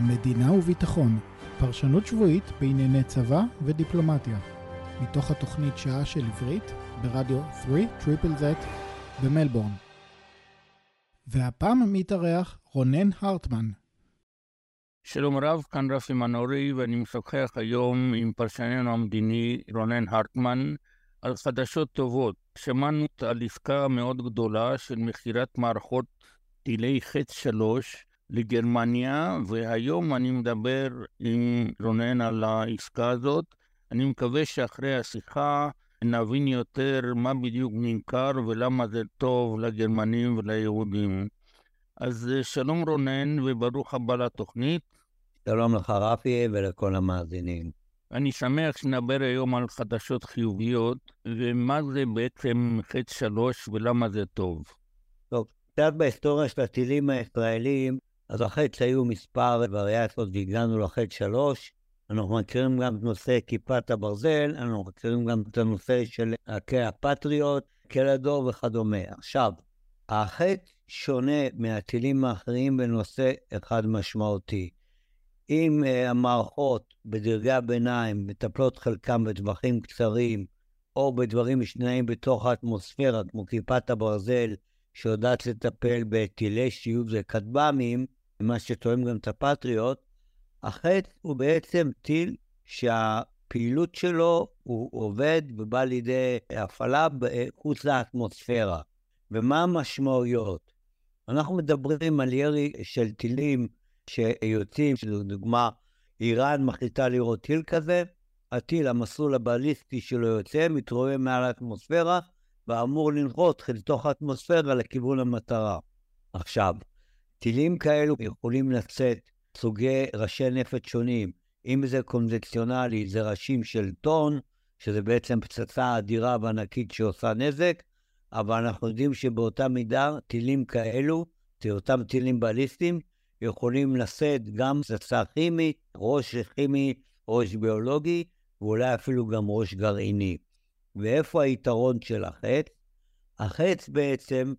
מדינה וביטחון, פרשנות שבועית בענייני צבא ודיפלומטיה. מתוך התוכנית שעה של עברית ברדיו 3 Triple Zed במלבורן. והפעם מתארח רונן הרטמן. שלום רב, כאן רפי מנורי, ואני משוחח היום עם פרשננו המדיני רונן הרטמן על חדשות טובות. שמענו על עסקה מאוד גדולה של מכירת מערכות טילי חץ 3 לגרמניה, והיום אני מדבר עם רונן על העסקה הזאת. אני מקווה שאחרי השיחה נבין יותר מה בדיוק נמכר ולמה זה טוב לגרמנים וליהודים. אז שלום רונן וברוך הבא לתוכנית. שלום לך רפי ולכל המאזינים. אני שמח שנדבר היום על חדשות חיוביות, ומה זה בעצם חץ שלוש ולמה זה טוב. טוב, קצת בהיסטוריה של הטילים הישראלים, אז החץ היו מספר וריאציות והגענו לחץ שלוש. אנחנו מכירים גם את נושא כיפת הברזל, אנחנו מכירים גם את הנושא של עקי הפטריוט, קלדור וכדומה. עכשיו, החץ שונה מהטילים האחרים בנושא אחד משמעותי. אם uh, המערכות בדרגי הביניים מטפלות חלקם בטווחים קצרים, או בדברים משניים בתוך האטמוספירה, כמו כיפת הברזל, שיודעת לטפל בטילי שיוב וכטב"מים, מה שתואם גם את הפטריוט, החץ הוא בעצם טיל שהפעילות שלו הוא עובד ובא לידי הפעלה חוץ לאטמוספירה. ומה המשמעויות? אנחנו מדברים על ירי של טילים שיוצאים, שלדוגמה, איראן מחליטה לראות טיל כזה, הטיל, המסלול הבליסטי שלו יוצא, מתרומם מעל האטמוספירה, ואמור לנחות לתוך האטמוספירה לכיוון המטרה. עכשיו, טילים כאלו יכולים לצאת סוגי ראשי נפץ שונים. אם זה קונבקציונלי, זה ראשים של טון, שזה בעצם פצצה אדירה וענקית שעושה נזק, אבל אנחנו יודעים שבאותה מידה טילים כאלו, אותם טילים בליסטיים, יכולים לשאת גם פצצה כימית, ראש כימי, ראש ביולוגי, ואולי אפילו גם ראש גרעיני. ואיפה היתרון של החץ? החץ בעצם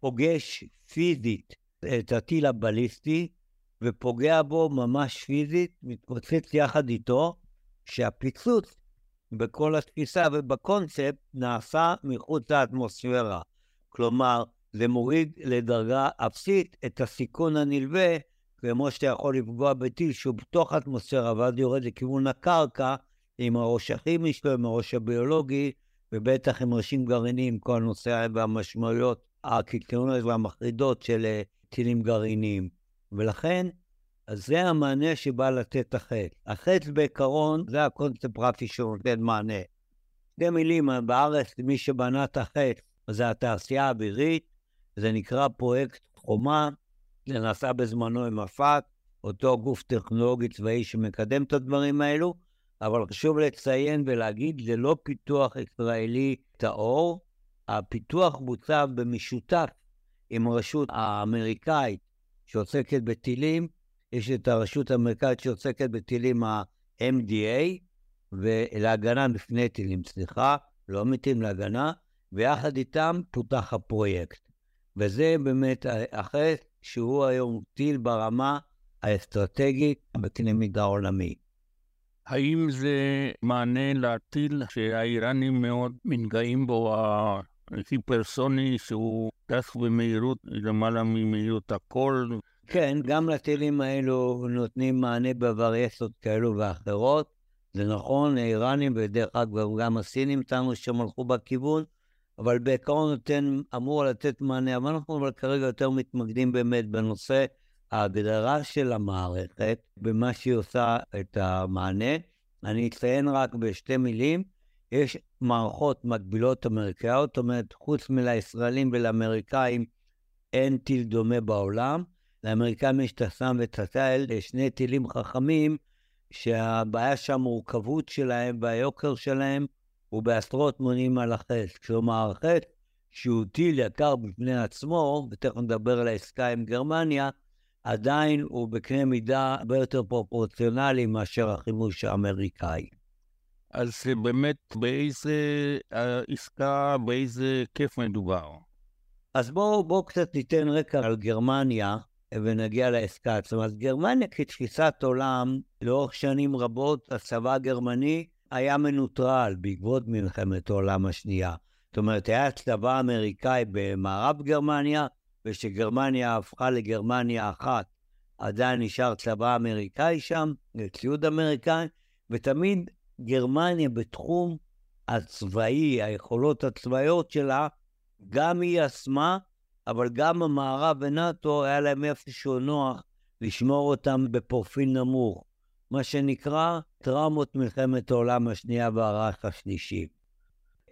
פוגש פיזית את הטיל הבליסטי, ופוגע בו ממש פיזית, מתפוצץ יחד איתו, שהפיצוץ בכל התפיסה ובקונספט נעשה מחוץ לאטמוספירה. כלומר, זה מוריד לדרגה אפסית את הסיכון הנלווה, כמו שאתה יכול לפגוע בטיל שהוא בתוך האטמוספירה, ואז יורד לכיוון הקרקע עם הראש הכימי שלו, עם הראש הביולוגי, ובטח עם ראשים גרעיניים, כל הנושא והמשמעויות הקיצוניות והמחרידות של אה, טילים גרעיניים. ולכן, אז זה המענה שבא לתת החץ. החץ בעיקרון, זה הקונספט פרקטי שנותן מענה. שתי מילים, בארץ, מי שבנה את החץ זה התעשייה האווירית, זה נקרא פרויקט חומה, זה נעשה בזמנו עם מפת, אותו גוף טכנולוגי צבאי שמקדם את הדברים האלו, אבל חשוב לציין ולהגיד, זה לא פיתוח ישראלי טהור, הפיתוח בוצע במשותף עם הרשות האמריקאית שעוסקת בטילים, יש את הרשות האמריקאית שעוסקת בטילים ה-MDA, ולהגנה בפני טילים, סליחה, לא מתאים להגנה, ויחד איתם פותח הפרויקט. וזה באמת אחרי שהוא היום טיל ברמה האסטרטגית בקנה מידה עולמי. האם זה מענה לטיל שהאיראנים מאוד מתגאים בו, ההיפרסוני, שהוא טס במהירות למעלה ממהירות הקול? כן, גם לטילים האלו נותנים מענה בווריאציות כאלו ואחרות. זה נכון, האיראנים, ודרך אגב גם הסינים טענו שהם הלכו בכיוון, אבל בעיקרון נותן, אמור לתת מענה, אבל אנחנו אבל כרגע יותר מתמקדים באמת בנושא ההגדרה של המערכת, במה שהיא עושה את המענה. אני אציין רק בשתי מילים, יש מערכות מקבילות אמריקאיות, זאת אומרת, חוץ מלישראלים ולאמריקאים, אין טיל דומה בעולם. לאמריקאים יש את הסאם ואת הטייל, שני טילים חכמים, שהבעיה שהמורכבות שלהם והיוקר שלהם הוא בעשרות מונים על החץ. כלומר, החץ, שהוא טיל יקר בפני עצמו, ותכף נדבר על העסקה עם גרמניה, עדיין הוא בקנה מידה הרבה יותר פרופורציונלי מאשר החימוש האמריקאי. אז באמת, באיזה עסקה, באיזה כיף מדובר? אז בואו בוא קצת ניתן רקע על גרמניה. ונגיע לעסקה עצמה. אז גרמניה כתפיסת עולם, לאורך שנים רבות הצבא הגרמני היה מנוטרל בעקבות מלחמת העולם השנייה. זאת אומרת, היה צבא אמריקאי במערב גרמניה, וכשגרמניה הפכה לגרמניה אחת, עדיין נשאר צבא אמריקאי שם, ציוד אמריקאי, ותמיד גרמניה בתחום הצבאי, היכולות הצבאיות שלה, גם היא עצמה, אבל גם המערב ונאט"ו, היה להם איפשהו נוח לשמור אותם בפרופיל נמוך. מה שנקרא טראומות מלחמת העולם השנייה והרעש השלישי.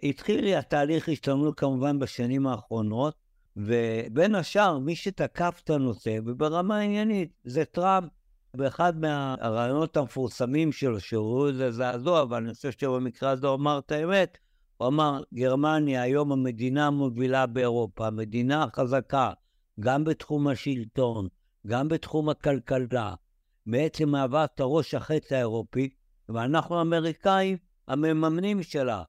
התחיל התהליך השתנות כמובן בשנים האחרונות, ובין השאר, מי שתקף את הנושא, וברמה עניינית, זה טראמפ. באחד מהרעיונות המפורסמים שלו, שראו לזה זעזוע, אבל אני חושב שבמקרה הזה הוא אמר את האמת, הוא אמר, גרמניה היום המדינה המובילה באירופה, המדינה החזקה, גם בתחום השלטון, גם בתחום הכלכלה, בעצם מהווה את הראש החץ האירופי, ואנחנו האמריקאים המממנים שלה.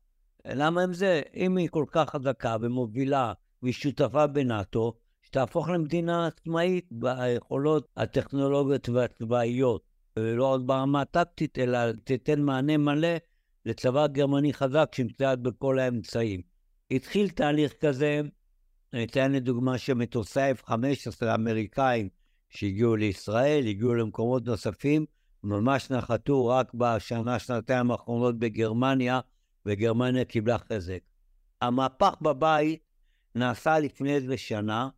למה עם זה? אם היא כל כך חזקה ומובילה והיא שותפה בנאט"ו, שתהפוך למדינה עצמאית ביכולות הטכנולוגיות והצבאיות, ולא רק ברמה הטקטית, אלא תיתן מענה מלא לצבא גרמני חזק שמצויד בכל האמצעים. התחיל תהליך כזה, אני אתן לדוגמה שמטוסי F-15 האמריקאים שהגיעו לישראל, הגיעו למקומות נוספים, ממש נחתו רק בשנה, שנתיים האחרונות בגרמניה, וגרמניה קיבלה חזק. המהפך בבית נעשה לפני איזה שנה,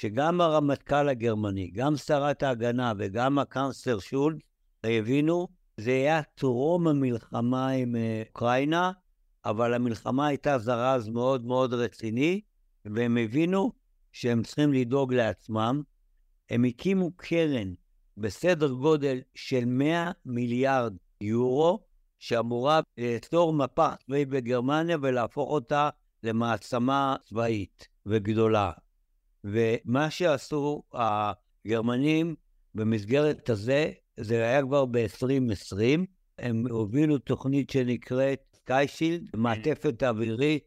שגם הרמטכ"ל הגרמני, גם שרת ההגנה וגם הקאנצלר שולד הבינו, זה היה טרום המלחמה עם אה, אוקראינה, אבל המלחמה הייתה זרז מאוד מאוד רציני, והם הבינו שהם צריכים לדאוג לעצמם. הם הקימו קרן בסדר גודל של 100 מיליארד יורו, שאמורה לאסור מפה צבאית בגרמניה ולהפוך אותה למעצמה צבאית וגדולה. ומה שעשו הגרמנים במסגרת הזה, זה היה כבר ב-2020, הם הובילו תוכנית שנקראת Sky Shield, מעטפת אווירית,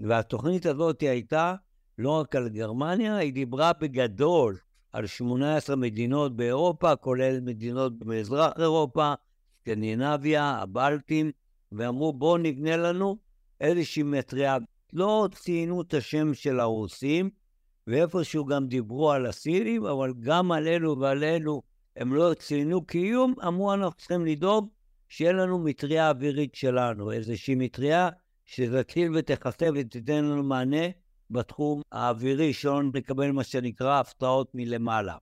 והתוכנית הזאת הייתה לא רק על גרמניה, היא דיברה בגדול על 18 מדינות באירופה, כולל מדינות במזרח אירופה, סקנדינביה, הבלטים, ואמרו בואו נבנה לנו איזושהי מטריה. לא ציינו את השם של הרוסים, ואיפשהו גם דיברו על הסינים, אבל גם עלינו ועלינו הם לא ציינו קיום, אמרו אנחנו צריכים לדאוג שיהיה לנו מטריה אווירית שלנו, איזושהי מטריה שתתחיל ותכסה ותיתן לנו מענה בתחום האווירי, שלא נקבל מה שנקרא הפתעות מלמעלה.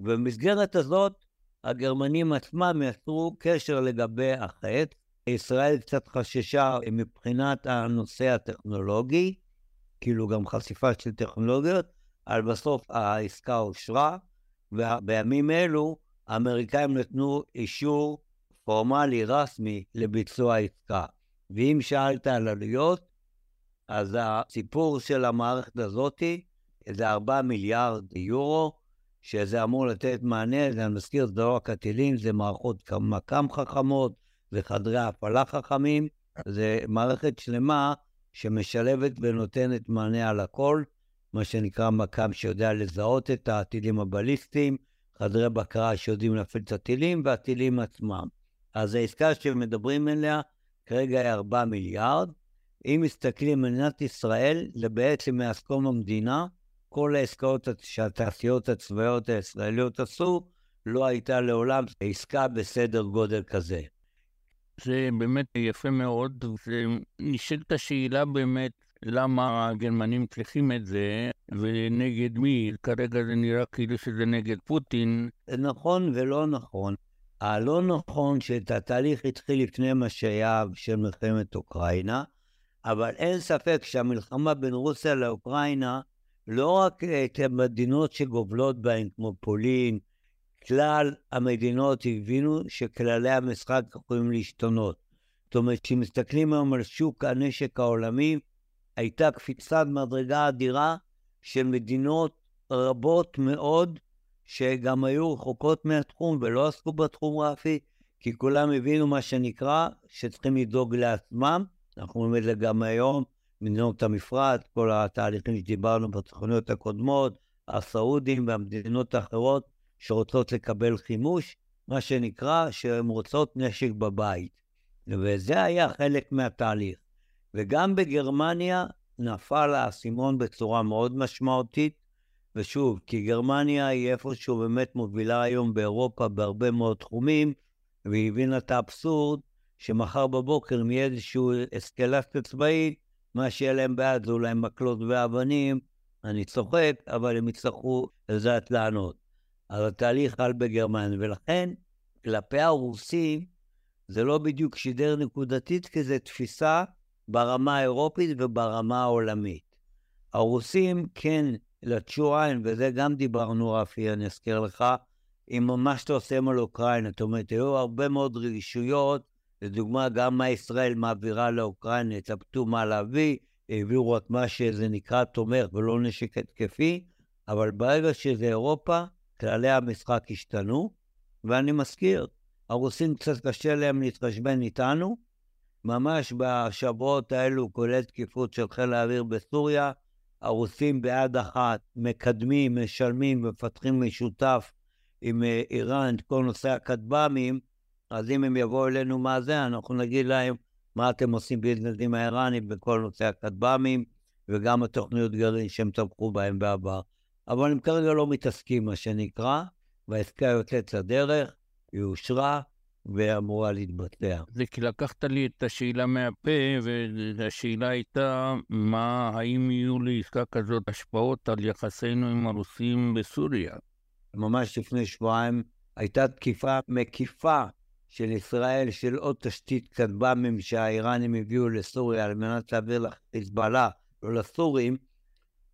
ובמסגרת הזאת, הגרמנים עצמם יצרו קשר לגבי החטא. ישראל קצת חששה מבחינת הנושא הטכנולוגי, כאילו גם חשיפה של טכנולוגיות, אבל בסוף העסקה אושרה, ובימים אלו האמריקאים נתנו אישור פורמלי, רסמי, לביצוע העסקה. ואם שאלת על עלויות, אז הסיפור של המערכת הזאתי זה 4 מיליארד יורו, שזה אמור לתת מענה, זה אני מזכיר, זה לא רק הטילים, זה מערכות מקם חכמות, זה חדרי הפעלה חכמים, זה מערכת שלמה שמשלבת ונותנת מענה על הכל, מה שנקרא מקם שיודע לזהות את הטילים הבליסטיים, חדרי בקרה שיודעים להפעיל את הטילים והטילים עצמם. אז העסקה שמדברים עליה כרגע היא 4 מיליארד. אם מסתכלים על מדינת ישראל, זה בעצם מאז קום המדינה, כל העסקאות שהתעשיות הצבאיות הישראליות עשו, לא הייתה לעולם עסקה בסדר גודל כזה. זה באמת יפה מאוד, ונשאלת השאלה באמת, למה הגרמנים צריכים את זה, ונגד מי? כרגע זה נראה כאילו שזה נגד פוטין. נכון ולא נכון. הלא נכון שאת התהליך התחיל לפני מה שהיה של מלחמת אוקראינה, אבל אין ספק שהמלחמה בין רוסיה לאוקראינה, לא רק את המדינות שגובלות בהן, כמו פולין, כלל המדינות הבינו שכללי המשחק יכולים להשתנות. זאת אומרת, כשמסתכלים היום על שוק הנשק העולמי, הייתה קפיצת מדרגה אדירה של מדינות רבות מאוד, שגם היו רחוקות מהתחום ולא עסקו בתחום רפי, כי כולם הבינו מה שנקרא, שצריכים לדאוג לעצמם. אנחנו רואים את זה גם היום, מדינות המפרץ, כל התהליכים שדיברנו בתוכניות הקודמות, הסעודים והמדינות האחרות שרוצות לקבל חימוש, מה שנקרא שהן רוצות נשק בבית. וזה היה חלק מהתהליך. וגם בגרמניה נפל האסימון בצורה מאוד משמעותית, ושוב, כי גרמניה היא איפשהו באמת מובילה היום באירופה בהרבה מאוד תחומים, והיא הבינה את האבסורד שמחר בבוקר אם יהיה איזושהי אסקלציה צבאית, מה שיהיה להם בעד זה אולי מקלות ואבנים, אני צוחק, אבל הם יצטרכו לדעת לענות. אז התהליך חל בגרמניה, ולכן כלפי הרוסים זה לא בדיוק שידר נקודתית, כי זו תפיסה ברמה האירופית וברמה העולמית. הרוסים כן לטשו עין, וזה גם דיברנו, רפי, אני אזכיר לך, עם מה שאתה עושה על אוקראינה. זאת אומרת, היו הרבה מאוד רגישויות, לדוגמה, גם מה ישראל מעבירה לאוקראינה, התלבטו מה להביא, העבירו רק מה שזה נקרא תומך ולא נשק התקפי, אבל ברגע שזה אירופה, כללי המשחק השתנו, ואני מזכיר, הרוסים קצת קשה להם להתחשבן איתנו, ממש בשבועות האלו, כולל תקיפות של חיל האוויר בסוריה, הרוסים ביד אחת מקדמים, משלמים, מפתחים משותף עם אה, איראן את כל נושא הכטב"מים, אז אם הם יבואו אלינו מה זה, אנחנו נגיד להם מה אתם עושים עם האיראנים בכל נושא הכטב"מים? וגם התוכניות גרעין שהם תמכו בהם בעבר. אבל הם כרגע לא מתעסקים, מה שנקרא, והעסקה יוצאת לדרך, היא אושרה, ואמורה להתבצע. זה כי לקחת לי את השאלה מהפה, והשאלה הייתה, מה, האם יהיו לעסקה כזאת השפעות על יחסינו עם הרוסים בסוריה? ממש לפני שבועיים הייתה תקיפה מקיפה של ישראל, של עוד תשתית כטב"מים שהאיראנים הביאו לסוריה על מנת להעביר לחיזבאללה, לא לסורים,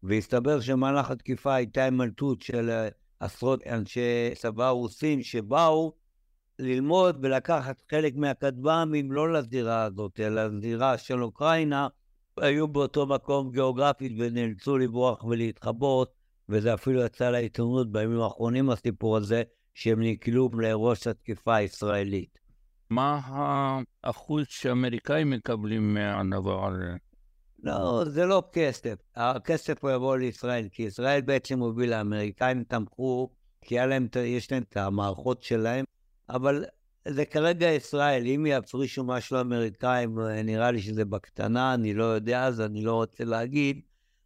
והסתבר שמהלך התקיפה הייתה הימלטות של אה, עשרות אנשי צבא רוסים שבאו ללמוד ולקחת חלק מהכטב"מים לא לזירה הזאת, אלא לזירה של אוקראינה, היו באותו מקום גיאוגרפית ונאלצו לברוח ולהתחבות, וזה אפילו יצא לעיתונות בימים האחרונים, הסיפור הזה, שהם נקלעו לראש התקיפה הישראלית. מה האחוז שהאמריקאים מקבלים מהדבר הזה? לא, זה לא כסף. הכסף הוא יבוא לישראל, כי ישראל בעצם הובילה, האמריקאים תמכו, כי להם, יש להם את המערכות שלהם, אבל זה כרגע ישראל. אם יפרישו משהו לאמריקאים, נראה לי שזה בקטנה, אני לא יודע, אז אני לא רוצה להגיד,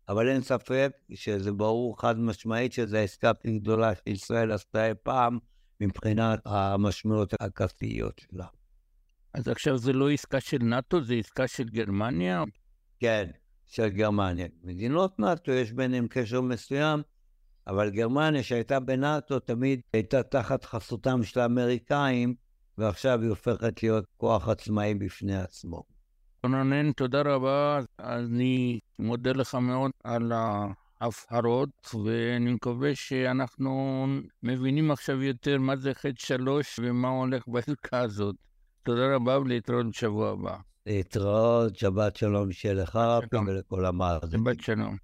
אבל אין ספק שזה ברור חד משמעית שזו העסקה הכי גדולה שישראל עשתה אי פעם מבחינת המשמעויות הכספיות שלה. אז עכשיו זה לא עסקה של נאט"ו, זה עסקה של גרמניה? כן, של גרמניה. מדינות נאט"ו יש ביניהן קשר מסוים, אבל גרמניה שהייתה בנאט"ו תמיד הייתה תחת חסותם של האמריקאים, ועכשיו היא הופכת להיות כוח עצמאי בפני עצמו. רונן, תודה רבה. אני מודה לך מאוד על ההבהרות, ואני מקווה שאנחנו מבינים עכשיו יותר מה זה חץ שלוש ומה הולך בעסקה הזאת. תודה רבה ולהתראות בשבוע הבא. להתראות, שבת שלום שיהיה לך ולכל המאזינים. שבת שלום.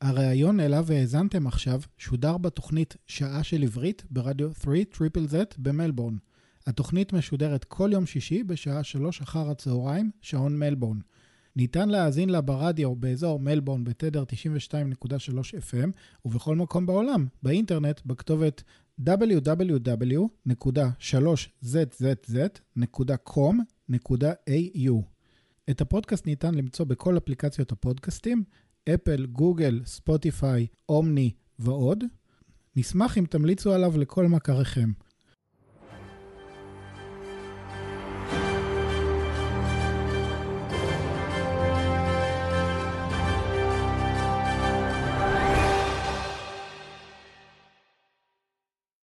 הריאיון אליו האזנתם עכשיו שודר בתוכנית שעה של עברית ברדיו 3 Triple Z במלבורן. התוכנית משודרת כל יום שישי בשעה 3 אחר הצהריים, שעון מלבורן. ניתן להאזין לה ברדיו באזור מלבורן בתדר 92.3 FM ובכל מקום בעולם, באינטרנט, בכתובת www.3zzz.com.au. את הפודקאסט ניתן למצוא בכל אפליקציות הפודקאסטים, אפל, גוגל, ספוטיפיי, אומני ועוד. נשמח אם תמליצו עליו לכל מכריכם.